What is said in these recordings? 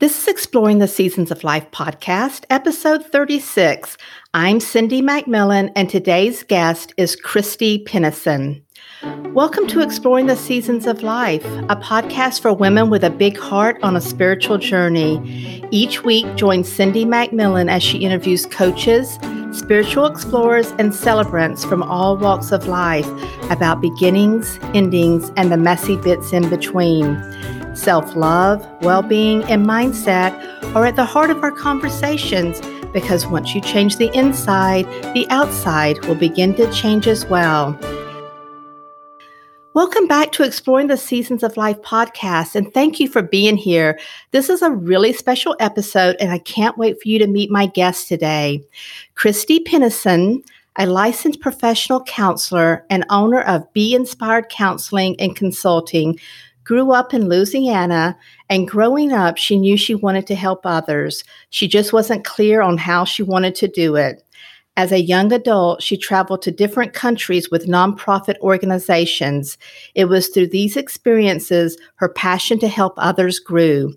This is Exploring the Seasons of Life podcast, episode 36. I'm Cindy McMillan, and today's guest is Christy Pennison. Welcome to Exploring the Seasons of Life, a podcast for women with a big heart on a spiritual journey. Each week, join Cindy McMillan as she interviews coaches, spiritual explorers, and celebrants from all walks of life about beginnings, endings, and the messy bits in between. Self love, well being, and mindset are at the heart of our conversations because once you change the inside, the outside will begin to change as well. Welcome back to Exploring the Seasons of Life podcast, and thank you for being here. This is a really special episode, and I can't wait for you to meet my guest today. Christy Pennison, a licensed professional counselor and owner of Be Inspired Counseling and Consulting, grew up in Louisiana, and growing up, she knew she wanted to help others. She just wasn't clear on how she wanted to do it. As a young adult, she traveled to different countries with nonprofit organizations. It was through these experiences her passion to help others grew.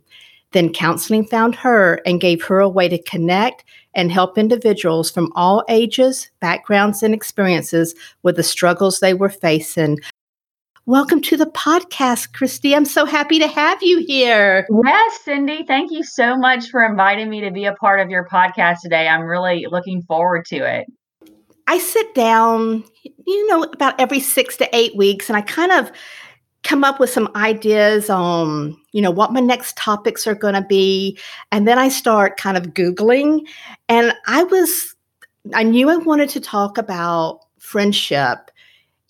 Then counseling found her and gave her a way to connect and help individuals from all ages, backgrounds, and experiences with the struggles they were facing. Welcome to the podcast, Christy. I'm so happy to have you here. Yes, Cindy. Thank you so much for inviting me to be a part of your podcast today. I'm really looking forward to it. I sit down, you know, about every six to eight weeks, and I kind of come up with some ideas on, you know, what my next topics are going to be. And then I start kind of Googling. And I was, I knew I wanted to talk about friendship.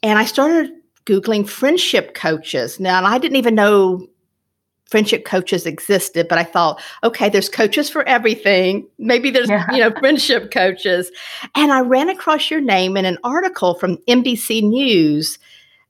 And I started Googling friendship coaches. Now, and I didn't even know friendship coaches existed, but I thought, okay, there's coaches for everything. Maybe there's, yeah. you know, friendship coaches. And I ran across your name in an article from NBC News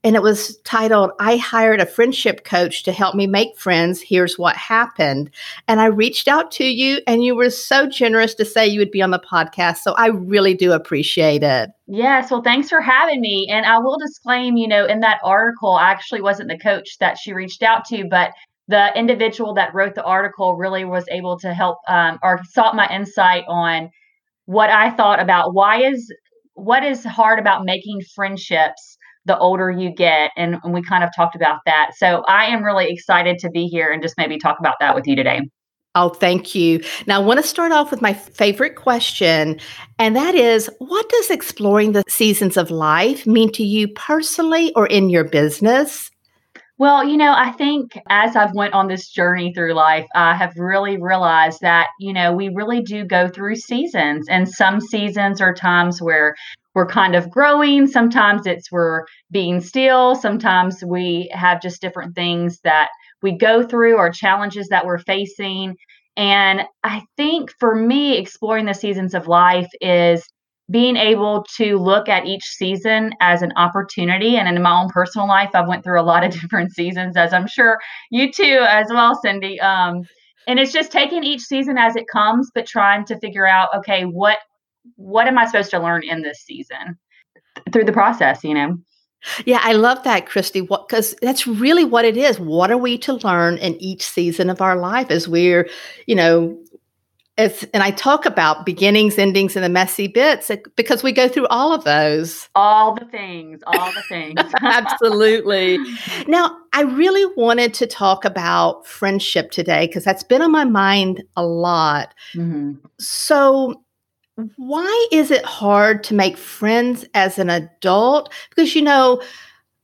and it was titled i hired a friendship coach to help me make friends. Here's what happened. And i reached out to you and you were so generous to say you would be on the podcast. So i really do appreciate it. Yes. Well thanks for having me. And i will disclaim you know in that article i actually wasn't the coach that she reached out to but the individual that wrote the article really was able to help um, or sought my insight on what i thought about why is what is hard about making friendships the older you get. And, and we kind of talked about that. So I am really excited to be here and just maybe talk about that with you today. Oh, thank you. Now, I want to start off with my favorite question, and that is what does exploring the seasons of life mean to you personally or in your business? Well, you know, I think as I've went on this journey through life, I have really realized that, you know, we really do go through seasons and some seasons are times where we're kind of growing. Sometimes it's we're being still. Sometimes we have just different things that we go through or challenges that we're facing. And I think for me, exploring the seasons of life is being able to look at each season as an opportunity and in my own personal life i've went through a lot of different seasons as i'm sure you too as well cindy um, and it's just taking each season as it comes but trying to figure out okay what what am I supposed to learn in this season through the process, you know? Yeah, I love that, Christy. What because that's really what it is. What are we to learn in each season of our life as we're, you know, as and I talk about beginnings, endings, and the messy bits because we go through all of those. All the things, all the things. Absolutely. Now, I really wanted to talk about friendship today because that's been on my mind a lot. Mm-hmm. So why is it hard to make friends as an adult? Because, you know,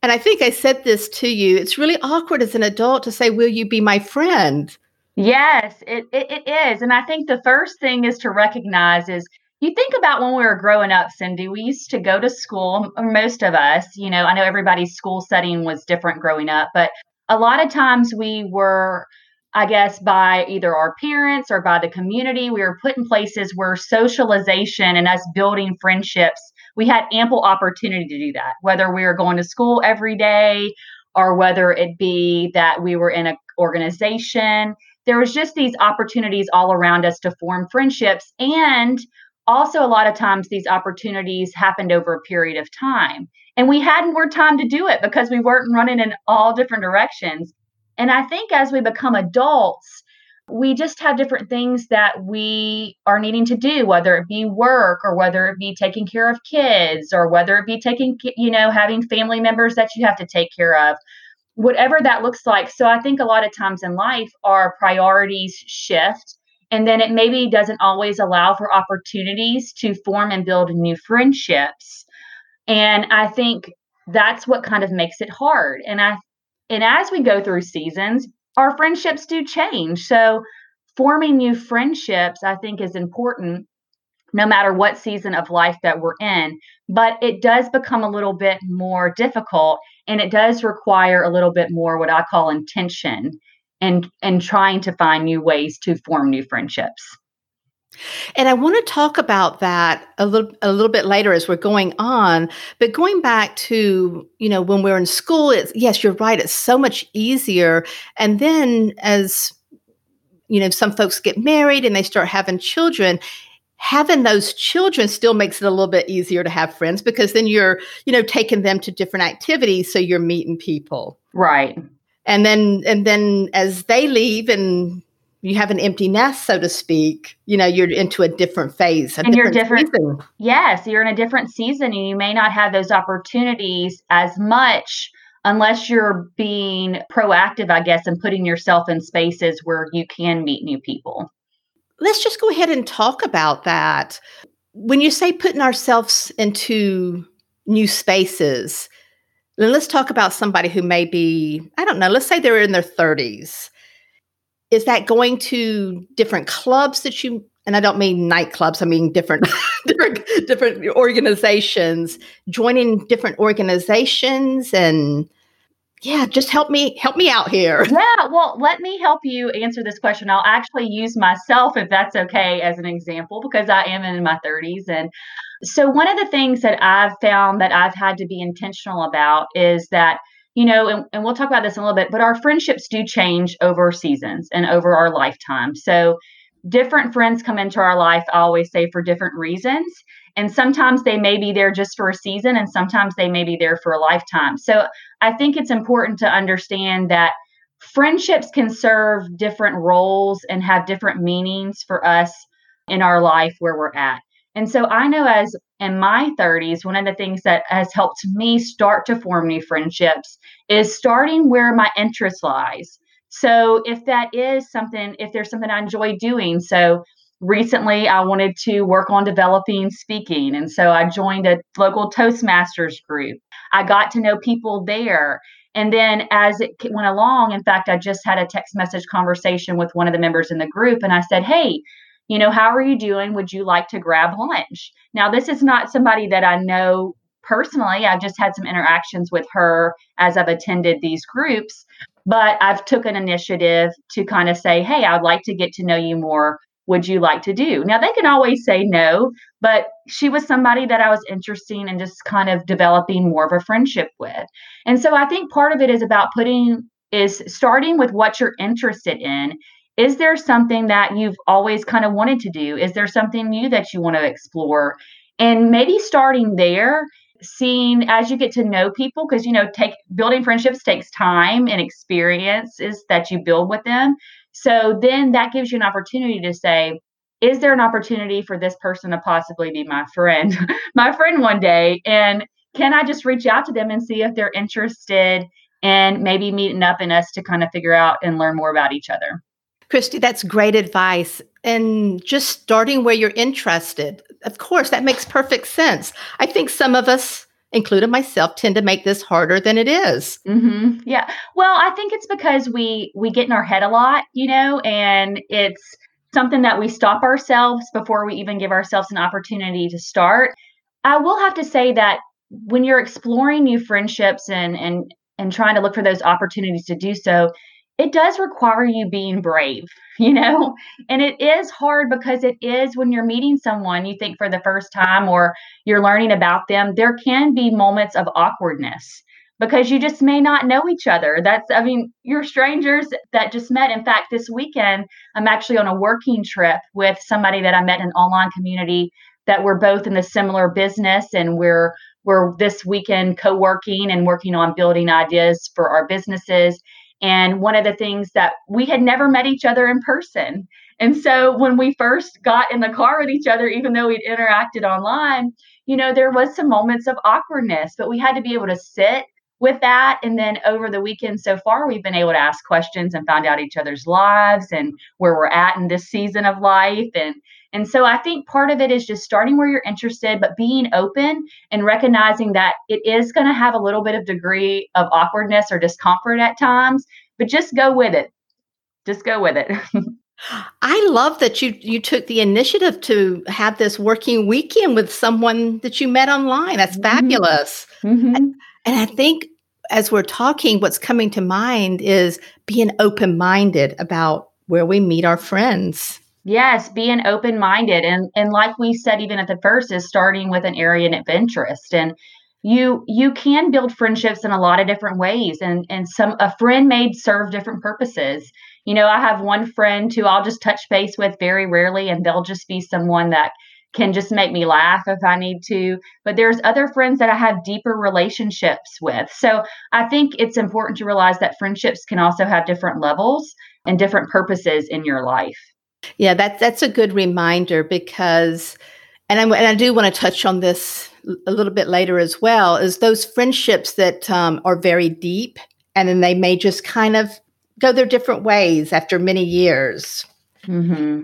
and I think I said this to you, it's really awkward as an adult to say, Will you be my friend? Yes, it, it, it is. And I think the first thing is to recognize is you think about when we were growing up, Cindy, we used to go to school, most of us, you know, I know everybody's school setting was different growing up, but a lot of times we were I guess, by either our parents or by the community. We were put in places where socialization and us building friendships, we had ample opportunity to do that, whether we were going to school every day or whether it be that we were in an organization. There was just these opportunities all around us to form friendships. And also, a lot of times, these opportunities happened over a period of time. And we had more time to do it because we weren't running in all different directions. And I think as we become adults, we just have different things that we are needing to do, whether it be work or whether it be taking care of kids or whether it be taking, you know, having family members that you have to take care of, whatever that looks like. So I think a lot of times in life, our priorities shift. And then it maybe doesn't always allow for opportunities to form and build new friendships. And I think that's what kind of makes it hard. And I and as we go through seasons, our friendships do change. So, forming new friendships, I think, is important no matter what season of life that we're in. But it does become a little bit more difficult and it does require a little bit more what I call intention and and trying to find new ways to form new friendships. And I want to talk about that a little a little bit later as we're going on. But going back to, you know, when we're in school, it's yes, you're right, it's so much easier. And then as you know, some folks get married and they start having children, having those children still makes it a little bit easier to have friends because then you're, you know, taking them to different activities so you're meeting people. Right. And then and then as they leave and you have an empty nest, so to speak, you know, you're into a different phase. A and different you're different. Season. Yes, you're in a different season and you may not have those opportunities as much unless you're being proactive, I guess, and putting yourself in spaces where you can meet new people. Let's just go ahead and talk about that. When you say putting ourselves into new spaces, let's talk about somebody who may be, I don't know, let's say they're in their 30s is that going to different clubs that you and I don't mean nightclubs, I mean different different different organizations, joining different organizations and yeah, just help me help me out here. Yeah, well, let me help you answer this question. I'll actually use myself if that's okay as an example because I am in my 30s and so one of the things that I've found that I've had to be intentional about is that you know, and, and we'll talk about this in a little bit, but our friendships do change over seasons and over our lifetime. So different friends come into our life, I always say, for different reasons. And sometimes they may be there just for a season, and sometimes they may be there for a lifetime. So I think it's important to understand that friendships can serve different roles and have different meanings for us in our life where we're at. And so I know as in my 30s, one of the things that has helped me start to form new friendships is starting where my interest lies. So if that is something, if there's something I enjoy doing, so recently I wanted to work on developing speaking. And so I joined a local Toastmasters group. I got to know people there. And then as it went along, in fact, I just had a text message conversation with one of the members in the group and I said, Hey, you know, how are you doing? Would you like to grab lunch? Now, this is not somebody that I know personally. I've just had some interactions with her as I've attended these groups, but I've took an initiative to kind of say, "Hey, I'd like to get to know you more. Would you like to do?" Now, they can always say no, but she was somebody that I was interested in just kind of developing more of a friendship with. And so I think part of it is about putting is starting with what you're interested in is there something that you've always kind of wanted to do? Is there something new that you want to explore? And maybe starting there, seeing as you get to know people, because you know, take building friendships takes time and experiences that you build with them. So then that gives you an opportunity to say, is there an opportunity for this person to possibly be my friend, my friend one day? And can I just reach out to them and see if they're interested in maybe meeting up in us to kind of figure out and learn more about each other? Christy, that's great advice. And just starting where you're interested. Of course, that makes perfect sense. I think some of us, including myself, tend to make this harder than it is. Mm-hmm. Yeah. Well, I think it's because we we get in our head a lot, you know, and it's something that we stop ourselves before we even give ourselves an opportunity to start. I will have to say that when you're exploring new friendships and and and trying to look for those opportunities to do so, it does require you being brave, you know? And it is hard because it is when you're meeting someone you think for the first time or you're learning about them, there can be moments of awkwardness because you just may not know each other. That's, I mean, you're strangers that just met. In fact, this weekend, I'm actually on a working trip with somebody that I met in an online community that we're both in the similar business and we're we're this weekend co-working and working on building ideas for our businesses And one of the things that we had never met each other in person. And so when we first got in the car with each other, even though we'd interacted online, you know, there was some moments of awkwardness, but we had to be able to sit with that. And then over the weekend so far, we've been able to ask questions and find out each other's lives and where we're at in this season of life. And and so I think part of it is just starting where you're interested, but being open and recognizing that it is going to have a little bit of degree of awkwardness or discomfort at times, but just go with it. Just go with it. I love that you you took the initiative to have this working weekend with someone that you met online. That's mm-hmm. fabulous. Mm-hmm. And, and I think as we're talking, what's coming to mind is being open minded about where we meet our friends. Yes, being open minded and and like we said even at the first is starting with an area of interest and you you can build friendships in a lot of different ways and and some a friend may serve different purposes. You know i have one friend who i'll just touch base with very rarely and they'll just be someone that can just make me laugh if i need to but there's other friends that i have deeper relationships with. So i think it's important to realize that friendships can also have different levels and different purposes in your life yeah that's that's a good reminder because and I, and I do want to touch on this a little bit later as well, is those friendships that um, are very deep and then they may just kind of go their different ways after many years. Mm-hmm.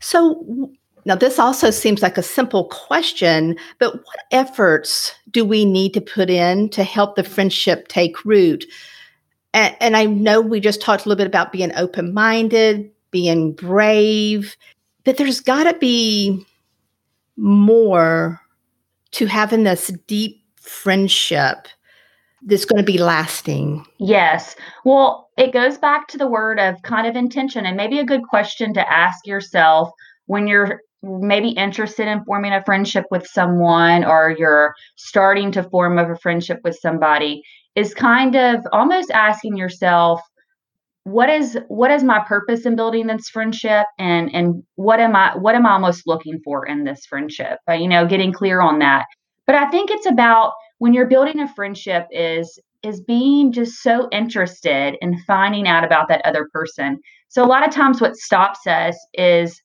So now this also seems like a simple question, but what efforts do we need to put in to help the friendship take root? And, and I know we just talked a little bit about being open minded, being brave, but there's got to be more to having this deep friendship that's going to be lasting? Yes. Well, it goes back to the word of kind of intention and maybe a good question to ask yourself when you're maybe interested in forming a friendship with someone or you're starting to form of a friendship with somebody is kind of almost asking yourself what is what is my purpose in building this friendship? And and what am i what am i most looking for in this friendship? But you know getting clear on that. But i think it's about when you're building a friendship is is being just so interested in finding out about that other person. So a lot of times what stops us is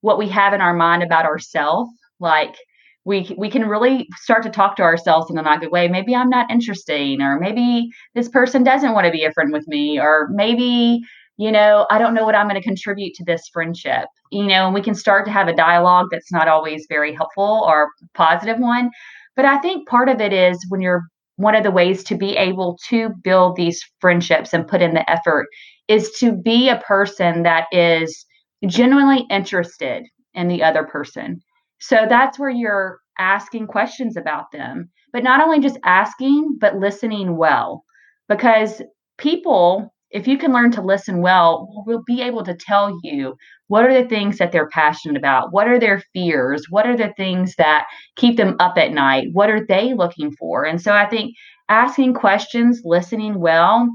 what we have in our mind about ourselves like we we can really start to talk to ourselves in a not good way. Maybe I'm not interesting, or maybe this person doesn't want to be a friend with me, or maybe you know I don't know what I'm going to contribute to this friendship. You know, and we can start to have a dialogue that's not always very helpful or positive one. But I think part of it is when you're one of the ways to be able to build these friendships and put in the effort is to be a person that is genuinely interested in the other person so that's where you're asking questions about them, but not only just asking, but listening well. Because people, if you can learn to listen well, will be able to tell you what are the things that they're passionate about, what are their fears, what are the things that keep them up at night, what are they looking for. And so I think asking questions, listening well,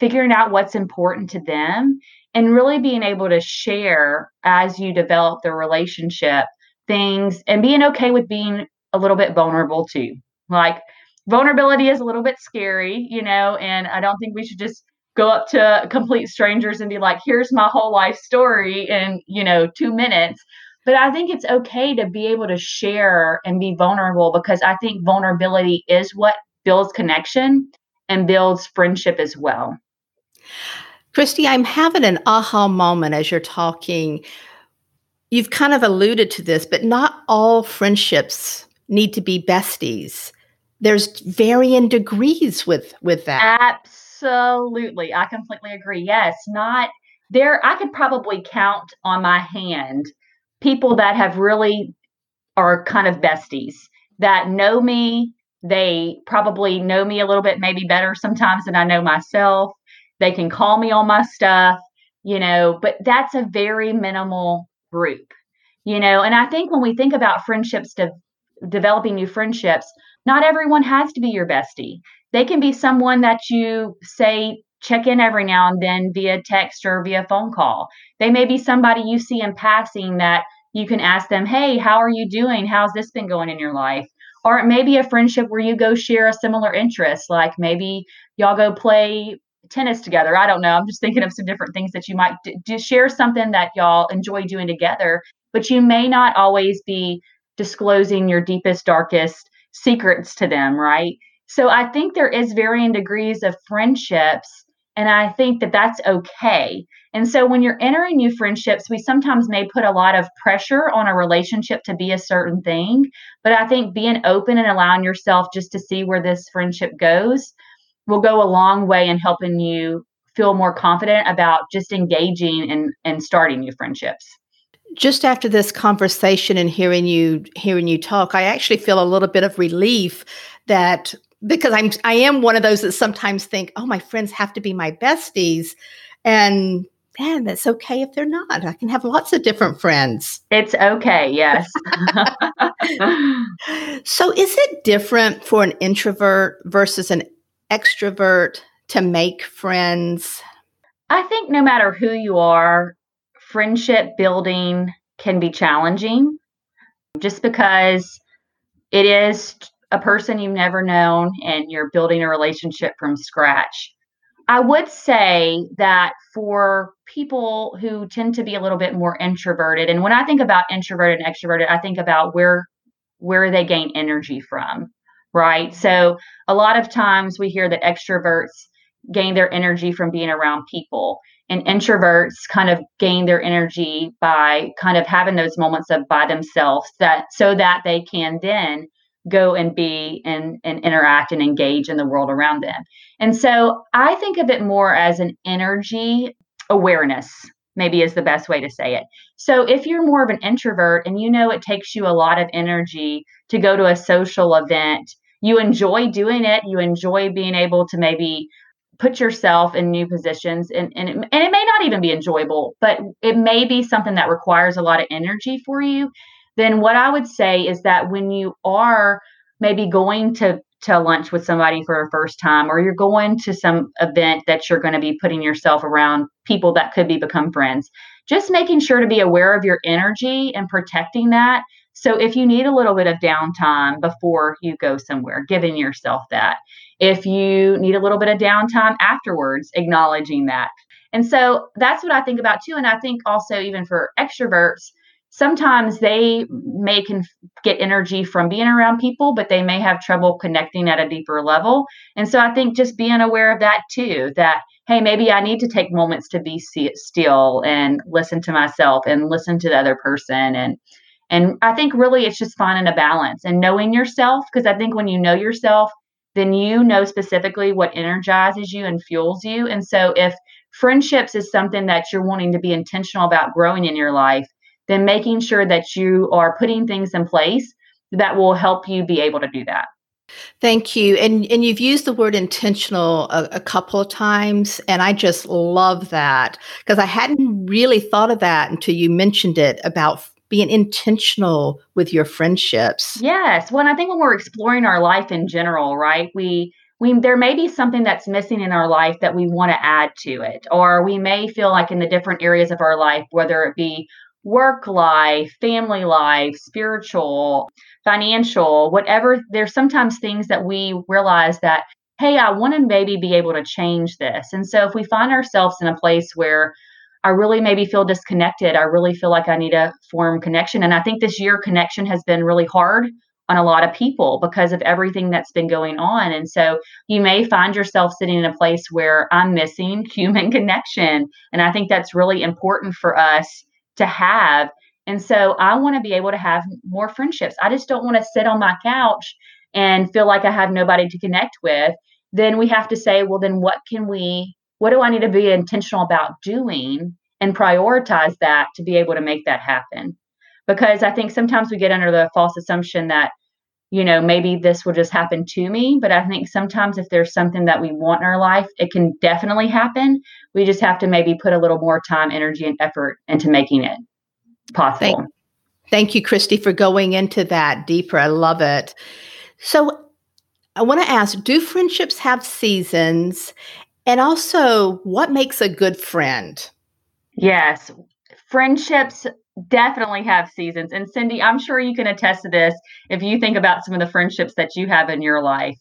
figuring out what's important to them, and really being able to share as you develop the relationship things and being okay with being a little bit vulnerable too. Like vulnerability is a little bit scary, you know, and I don't think we should just go up to complete strangers and be like, here's my whole life story in, you know, two minutes. But I think it's okay to be able to share and be vulnerable because I think vulnerability is what builds connection and builds friendship as well. Christy, I'm having an aha moment as you're talking You've kind of alluded to this, but not all friendships need to be besties. There's varying degrees with with that. Absolutely. I completely agree. Yes, not there I could probably count on my hand people that have really are kind of besties that know me. They probably know me a little bit maybe better sometimes than I know myself. They can call me on my stuff, you know, but that's a very minimal group you know? And i think when we think about friendships de- developing new friendships not everyone has to be your bestie. They can be someone that you say check in every now and then via text or via phone call. They may be somebody you see in passing that you can ask them hey how are you doing? How's this been going in your life? Or it may be a friendship where you go share a similar interest like maybe y'all go play tennis together. I don't know. I'm just thinking of some different things that you might share something that y'all enjoy doing together, but you may not always be disclosing your deepest, darkest secrets to them, right? So I think there is varying degrees of friendships and I think that that's okay. And so when you're entering new friendships, we sometimes may put a lot of pressure on a relationship to be a certain thing. But I think being open and allowing yourself just to see where this friendship goes will go a long way in helping you feel more confident about just engaging and, and starting new friendships just after this conversation and hearing you hearing you talk i actually feel a little bit of relief that because I'm I am one of those that sometimes think, oh, my friends have to be my besties, and man, that's okay if they're not. I can have lots of different friends. It's okay, yes. so, is it different for an introvert versus an extrovert to make friends? I think no matter who you are, friendship building can be challenging just because it is a person you've never known and you're building a relationship from scratch. I would say that for people who tend to be a little bit more introverted, and when I think about introverted and extroverted, I think about where where they gain energy from, right? So a lot of times we hear that extroverts gain their energy from being around people and introverts kind of gain their energy by kind of having those moments of by themselves that so that they can then go and be and, and interact and engage in the world around them. And so I think of it more as an energy awareness, maybe is the best way to say it. So if you're more of an introvert and you know it takes you a lot of energy to go to a social event, you enjoy doing it, you enjoy being able to maybe put yourself in new positions and, and, it, and it may not even be enjoyable but it may be something that requires a lot of energy for you. Then what I would say is that when you are maybe going to to lunch with somebody for a first time or you're going to some event that you're going to be putting yourself around people that could be become friends just making sure to be aware of your energy and protecting that so if you need a little bit of downtime before you go somewhere giving yourself that. If you need a little bit of downtime afterwards acknowledging that. And so that's what i think about too and i think also even for extroverts sometimes they may can get energy from being around people but they may have trouble connecting at a deeper level. And so i think just being aware of that too that hey maybe i need to take moments to be still and listen to myself and listen to the other person and and i think really it's just finding a balance and knowing yourself because i think when you know yourself then you know specifically what energizes you and fuels you and so if friendships is something that you're wanting to be intentional about growing in your life then making sure that you are putting things in place that will help you be able to do that. Thank you. And and you've used the word intentional a, a couple of times and I just love that because I hadn't really thought of that until you mentioned it about being intentional with your friendships. Yes. Well, I think when we're exploring our life in general, right? We we there may be something that's missing in our life that we want to add to it or we may feel like in the different areas of our life whether it be work life, family life, spiritual, financial, whatever. There's sometimes things that we realize that, hey, I want to maybe be able to change this. And so if we find ourselves in a place where I really maybe feel disconnected, I really feel like I need to form connection. And I think this year connection has been really hard on a lot of people because of everything that's been going on. And so you may find yourself sitting in a place where I'm missing human connection. And I think that's really important for us to have. And so I want to be able to have more friendships. I just don't want to sit on my couch and feel like I have nobody to connect with. Then we have to say, well, then what can we, what do I need to be intentional about doing and prioritize that to be able to make that happen? Because I think sometimes we get under the false assumption that, you know, maybe this will just happen to me. But I think sometimes if there's something that we want in our life, it can definitely happen. We just have to maybe put a little more time, energy, and effort into making it possible. Thank, thank you, Christy, for going into that deeper. I love it. So I want to ask do friendships have seasons? And also, what makes a good friend? Yes, friendships definitely have seasons. And Cindy, I'm sure you can attest to this if you think about some of the friendships that you have in your life.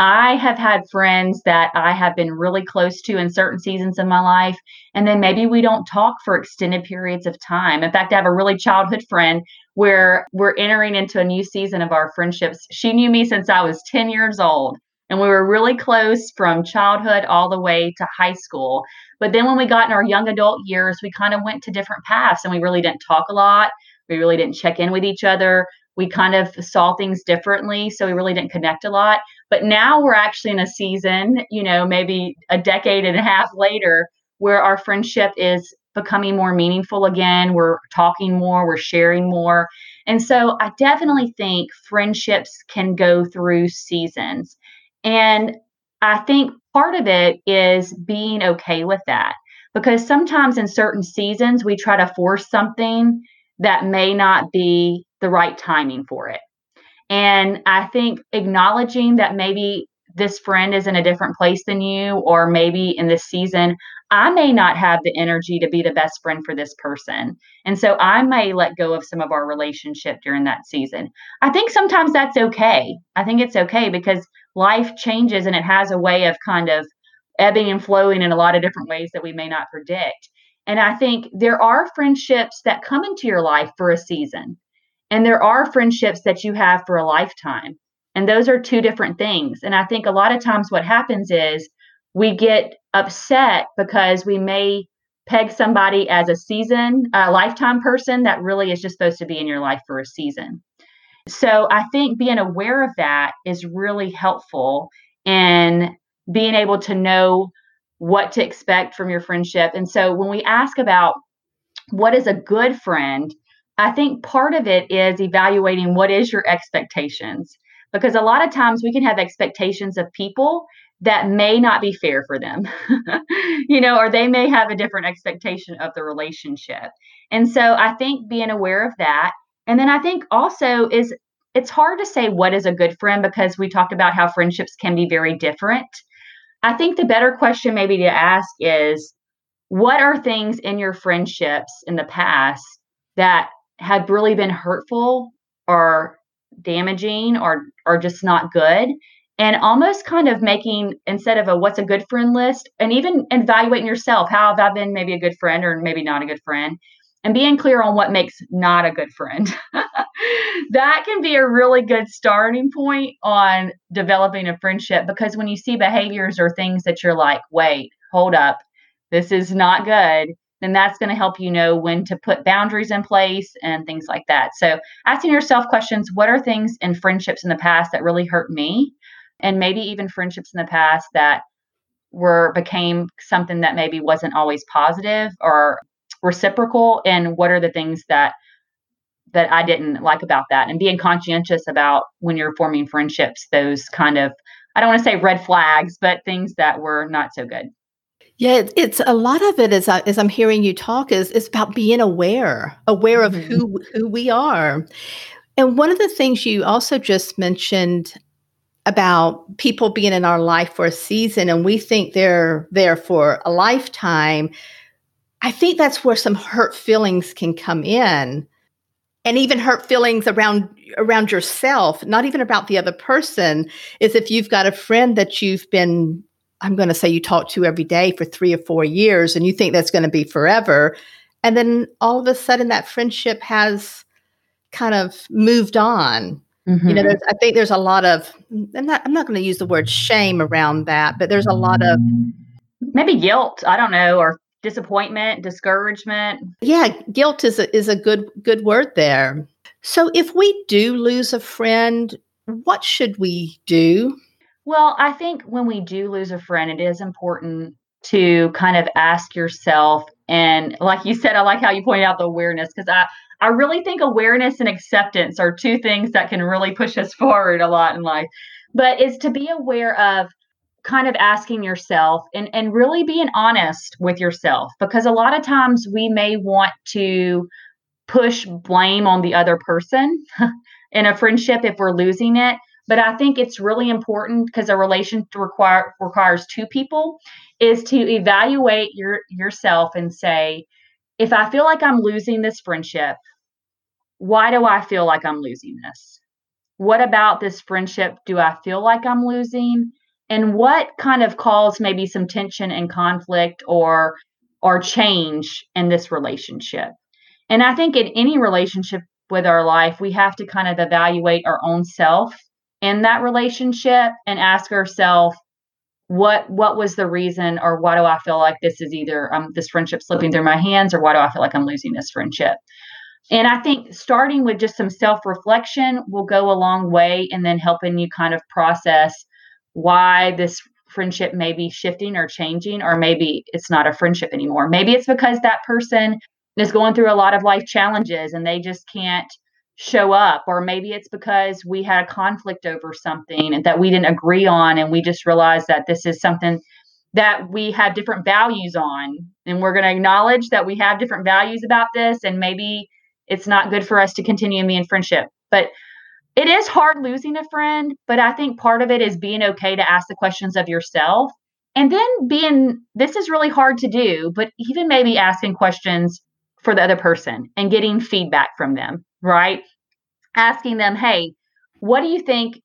I have had friends that I have been really close to in certain seasons of my life, and then maybe we don't talk for extended periods of time. In fact, I have a really childhood friend where we're entering into a new season of our friendships. She knew me since I was 10 years old, and we were really close from childhood all the way to high school. But then when we got in our young adult years, we kind of went to different paths and we really didn't talk a lot. We really didn't check in with each other. We kind of saw things differently so we really didn't connect a lot. But now we're actually in a season you know maybe a decade and a half later where our friendship is becoming more meaningful again. We're talking more we're sharing more. And so i definitely think friendships can go through seasons and i think part of it is being okay with that because sometimes in certain seasons we try to force something that may not be the right timing for it. And I think acknowledging that maybe this friend is in a different place than you, or maybe in this season, I may not have the energy to be the best friend for this person. And so I may let go of some of our relationship during that season. I think sometimes that's okay. I think it's okay because life changes and it has a way of kind of ebbing and flowing in a lot of different ways that we may not predict. And I think there are friendships that come into your life for a season. And there are friendships that you have for a lifetime. And those are two different things. And I think a lot of times what happens is we get upset because we may peg somebody as a season, a lifetime person that really is just supposed to be in your life for a season. So I think being aware of that is really helpful in being able to know what to expect from your friendship. And so when we ask about what is a good friend, I think part of it is evaluating what is your expectations because a lot of times we can have expectations of people that may not be fair for them, you know, or they may have a different expectation of the relationship. And so I think being aware of that. And then I think also is it's hard to say what is a good friend because we talked about how friendships can be very different. I think the better question maybe to ask is what are things in your friendships in the past that have really been hurtful or damaging or or just not good and almost kind of making instead of a what's a good friend list and even evaluating yourself how have i been maybe a good friend or maybe not a good friend and being clear on what makes not a good friend that can be a really good starting point on developing a friendship because when you see behaviors or things that you're like wait hold up this is not good then that's going to help you know when to put boundaries in place and things like that. So, asking yourself questions what are things in friendships in the past that really hurt me? And maybe even friendships in the past that were became something that maybe wasn't always positive or reciprocal and what are the things that that I didn't like about that and being conscientious about when you're forming friendships those kind of I don't want to say red flags but things that were not so good. Yeah, it's a lot of it as I, as I'm hearing you talk is is about being aware, aware of mm-hmm. who who we are. And one of the things you also just mentioned about people being in our life for a season and we think they're there for a lifetime, I think that's where some hurt feelings can come in. And even hurt feelings around around yourself, not even about the other person, is if you've got a friend that you've been I'm going to say you talk to every day for three or four years and you think that's going to be forever. And then all of a sudden that friendship has kind of moved on. Mm-hmm. You know, mm-hmm. I think there's a lot of, I'm not, I'm not going to use the word shame around that, but there's a lot of maybe guilt. I don't know, or disappointment, discouragement. Yeah, guilt is a, is a good, good word there. So if we do lose a friend, what should we do? Well, I think when we do lose a friend, it is important to kind of ask yourself and like you said, I like how you pointed out the awareness because I I really think awareness and acceptance are two things that can really push us forward a lot in life. But is to be aware of kind of asking yourself and, and really being honest with yourself because a lot of times we may want to push blame on the other person in a friendship if we're losing it but I think it's really important because a relation require, requires two people is to evaluate your yourself and say, if I feel like I'm losing this friendship, why do I feel like I'm losing this? what about this friendship do I feel like I'm losing? And what kind of caused maybe some tension and conflict or or change in this relationship? And I think in any relationship with our life, we have to kind of evaluate our own self in that relationship and ask ourselves what what was the reason or why do I feel like this is either um this friendship slipping through my hands or why do I feel like I'm losing this friendship? And I think starting with just some self reflection will go a long way and then helping you kind of process why this friendship may be shifting or changing, or maybe it's not a friendship anymore. Maybe it's because that person is going through a lot of life challenges and they just can't show up or maybe it's because we had a conflict over something that we didn't agree on and we just realized that this is something that we have different values on and we're going to acknowledge that we have different values about this and maybe it's not good for us to continue being friendship but it is hard losing a friend but i think part of it is being okay to ask the questions of yourself and then being this is really hard to do but even maybe asking questions for the other person and getting feedback from them, right? Asking them, hey, what do you think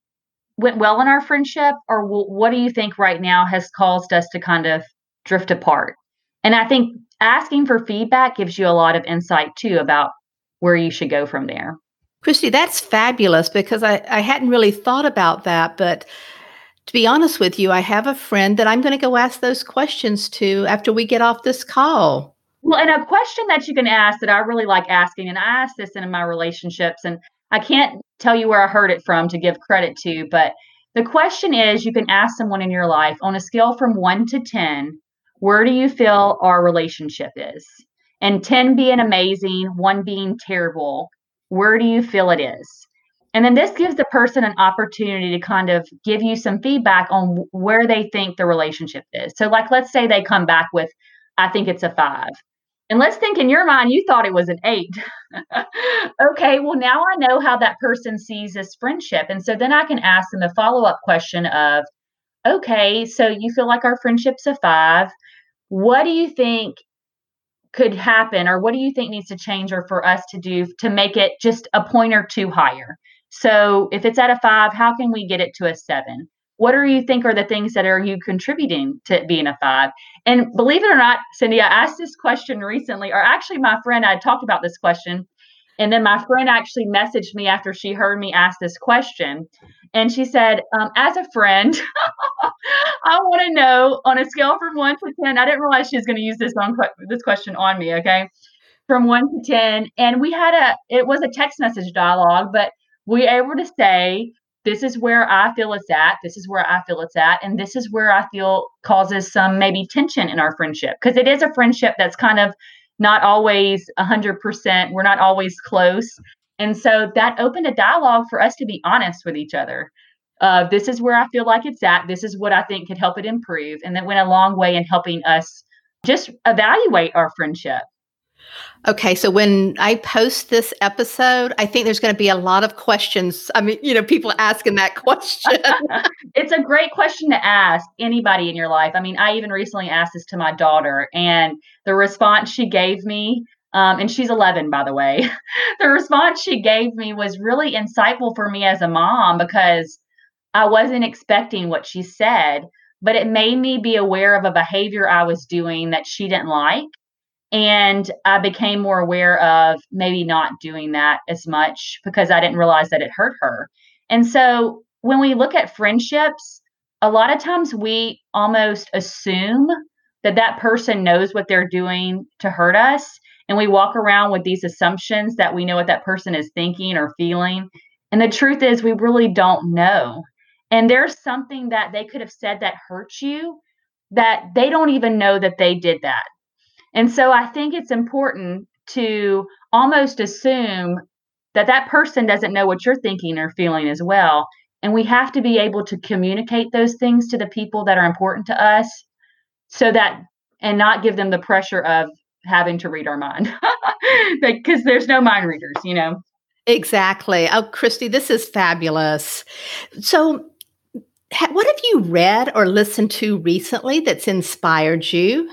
went well in our friendship? Or what do you think right now has caused us to kind of drift apart? And I think asking for feedback gives you a lot of insight too about where you should go from there. Christy, that's fabulous because I, I hadn't really thought about that. But to be honest with you, I have a friend that I'm going to go ask those questions to after we get off this call. Well, and a question that you can ask that I really like asking, and I ask this in my relationships, and I can't tell you where I heard it from to give credit to, but the question is you can ask someone in your life on a scale from one to 10, where do you feel our relationship is? And 10 being amazing, one being terrible, where do you feel it is? And then this gives the person an opportunity to kind of give you some feedback on where they think the relationship is. So, like, let's say they come back with, I think it's a five. And let's think in your mind, you thought it was an eight. okay, well, now I know how that person sees this friendship. And so then I can ask them a follow up question of, okay, so you feel like our friendship's a five. What do you think could happen, or what do you think needs to change, or for us to do to make it just a point or two higher? So if it's at a five, how can we get it to a seven? what do you think are the things that are you contributing to being a five and believe it or not cindy i asked this question recently or actually my friend i talked about this question and then my friend actually messaged me after she heard me ask this question and she said um, as a friend i want to know on a scale from 1 to 10 i didn't realize she was going to use this on this question on me okay from 1 to 10 and we had a it was a text message dialogue but we were able to say this is where I feel it's at. This is where I feel it's at. And this is where I feel causes some maybe tension in our friendship because it is a friendship that's kind of not always 100%. We're not always close. And so that opened a dialogue for us to be honest with each other. Uh, this is where I feel like it's at. This is what I think could help it improve. And that went a long way in helping us just evaluate our friendship. Okay, so when I post this episode, I think there's going to be a lot of questions. I mean, you know, people asking that question. it's a great question to ask anybody in your life. I mean, I even recently asked this to my daughter, and the response she gave me, um, and she's 11, by the way, the response she gave me was really insightful for me as a mom because I wasn't expecting what she said, but it made me be aware of a behavior I was doing that she didn't like and I became more aware of maybe not doing that as much because I didn't realize that it hurt her. And so when we look at friendships, a lot of times we almost assume that that person knows what they're doing to hurt us. And we walk around with these assumptions that we know what that person is thinking or feeling. And the truth is, we really don't know. And there's something that they could have said that hurts you that they don't even know that they did that. And so I think it's important to almost assume that that person doesn't know what you're thinking or feeling as well. And we have to be able to communicate those things to the people that are important to us so that, and not give them the pressure of having to read our mind because there's no mind readers, you know? Exactly. Oh, Christy, this is fabulous. So, what have you read or listened to recently that's inspired you?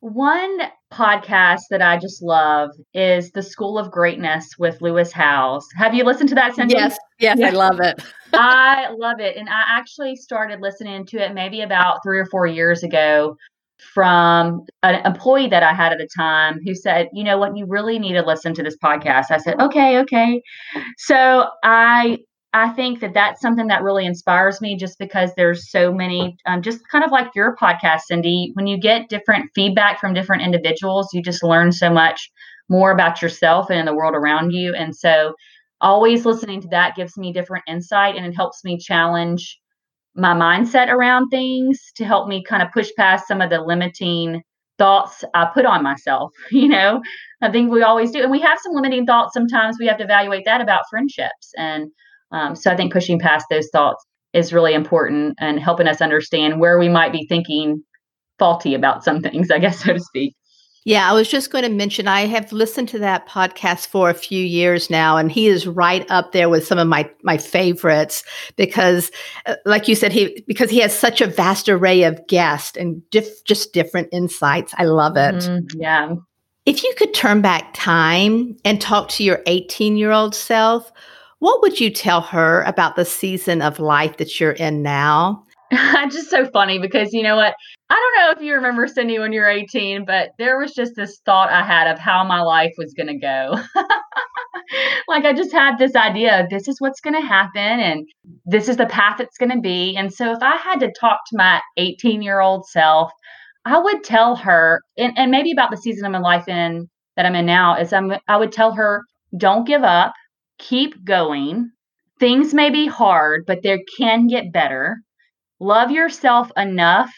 One podcast that I just love is The School of Greatness with Lewis Howes. Have you listened to that, Cindy? Yes, Yes, yeah. I love it. I love it. And I actually started listening to it maybe about three or four years ago from an employee that I had at the time who said, you know what, you really need to listen to this podcast. I said, okay, okay. So I I think that that's something that really inspires me just because there's so many, um, just kind of like your podcast, Cindy. When you get different feedback from different individuals, you just learn so much more about yourself and in the world around you. And so, always listening to that gives me different insight and it helps me challenge my mindset around things to help me kind of push past some of the limiting thoughts I put on myself. You know, I think we always do. And we have some limiting thoughts sometimes. We have to evaluate that about friendships. And um, so I think pushing past those thoughts is really important and helping us understand where we might be thinking faulty about some things, I guess, so to speak. Yeah, I was just going to mention I have listened to that podcast for a few years now, and he is right up there with some of my my favorites because, uh, like you said, he because he has such a vast array of guests and diff, just different insights. I love it. Mm-hmm. Yeah. If you could turn back time and talk to your 18 year old self, what would you tell her about the season of life that you're in now? just so funny because you know what? I don't know if you remember Cindy when you were 18, but there was just this thought I had of how my life was going to go. like I just had this idea of this is what's going to happen and this is the path it's going to be. And so if I had to talk to my 18 year old self, I would tell her, and, and maybe about the season of my life in that I'm in now, is I'm, I would tell her, don't give up keep going. Things may be hard, but they can get better. Love yourself enough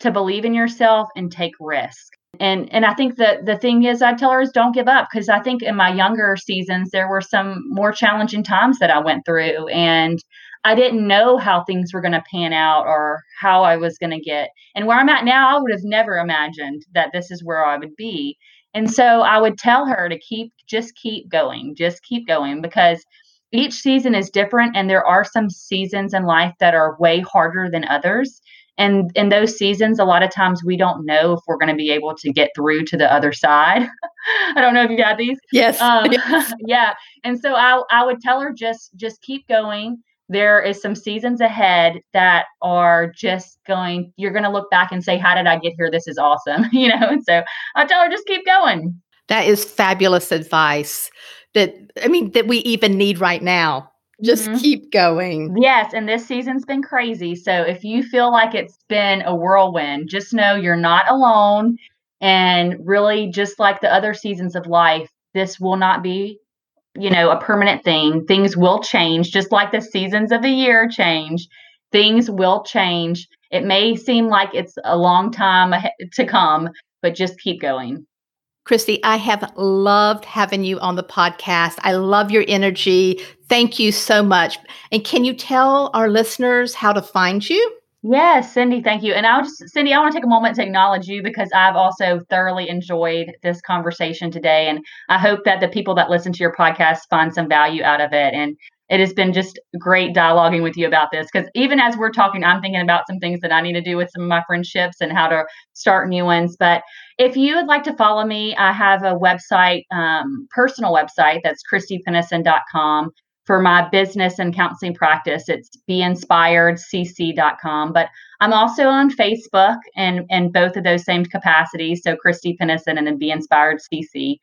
to believe in yourself and take risk. And and I think that the thing is I tell her is don't give up because I think in my younger seasons there were some more challenging times that I went through and I didn't know how things were going to pan out or how I was going to get. And where I'm at now, I would have never imagined that this is where I would be. And so I would tell her to keep, just keep going, just keep going because each season is different and there are some seasons in life that are way harder than others. And in those seasons, a lot of times we don't know if we're going to be able to get through to the other side. I don't know if you got these. Yes. Um, yeah. And so I, I would tell her just, just keep going there is some seasons ahead that are just going you're going to look back and say how did i get here this is awesome you know and so i tell her just keep going that is fabulous advice that i mean that we even need right now just mm-hmm. keep going yes and this season's been crazy so if you feel like it's been a whirlwind just know you're not alone and really just like the other seasons of life this will not be you know, a permanent thing. Things will change, just like the seasons of the year change. Things will change. It may seem like it's a long time to come, but just keep going. Christy, I have loved having you on the podcast. I love your energy. Thank you so much. And can you tell our listeners how to find you? Yes, Cindy, thank you. And I'll just, Cindy, I want to take a moment to acknowledge you because I've also thoroughly enjoyed this conversation today. And I hope that the people that listen to your podcast find some value out of it. And it has been just great dialoguing with you about this because even as we're talking, I'm thinking about some things that I need to do with some of my friendships and how to start new ones. But if you would like to follow me, I have a website, um, personal website that's christypennison.com for my business and counseling practice, it's beinspiredcc.com. But I'm also on Facebook and in both of those same capacities. So Christy Pennison and then Be Inspired CC.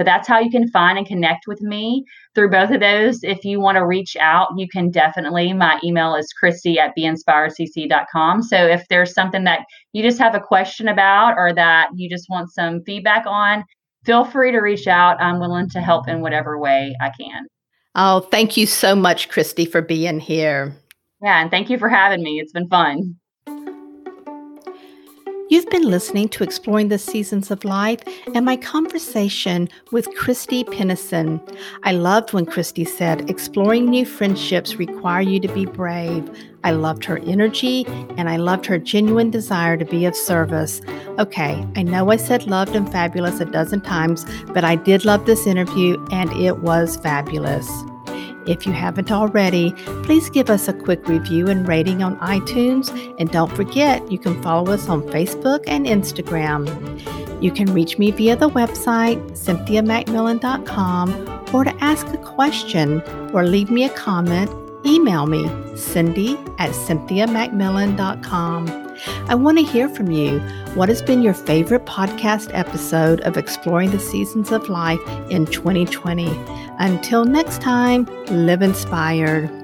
But that's how you can find and connect with me through both of those. If you want to reach out, you can definitely. My email is Christy at beinspiredcc.com. So if there's something that you just have a question about or that you just want some feedback on, feel free to reach out. I'm willing to help in whatever way I can. Oh, thank you so much, Christy, for being here. Yeah, and thank you for having me. It's been fun. You've been listening to Exploring the Seasons of Life and my conversation with Christy Pennison. I loved when Christy said, Exploring new friendships require you to be brave. I loved her energy and I loved her genuine desire to be of service. Okay, I know I said loved and fabulous a dozen times, but I did love this interview and it was fabulous. If you haven't already, please give us a quick review and rating on iTunes. And don't forget, you can follow us on Facebook and Instagram. You can reach me via the website, cynthiamacmillan.com, or to ask a question or leave me a comment, email me, cindy at cynthiamacmillan.com. I want to hear from you. What has been your favorite podcast episode of Exploring the Seasons of Life in 2020? Until next time, live inspired.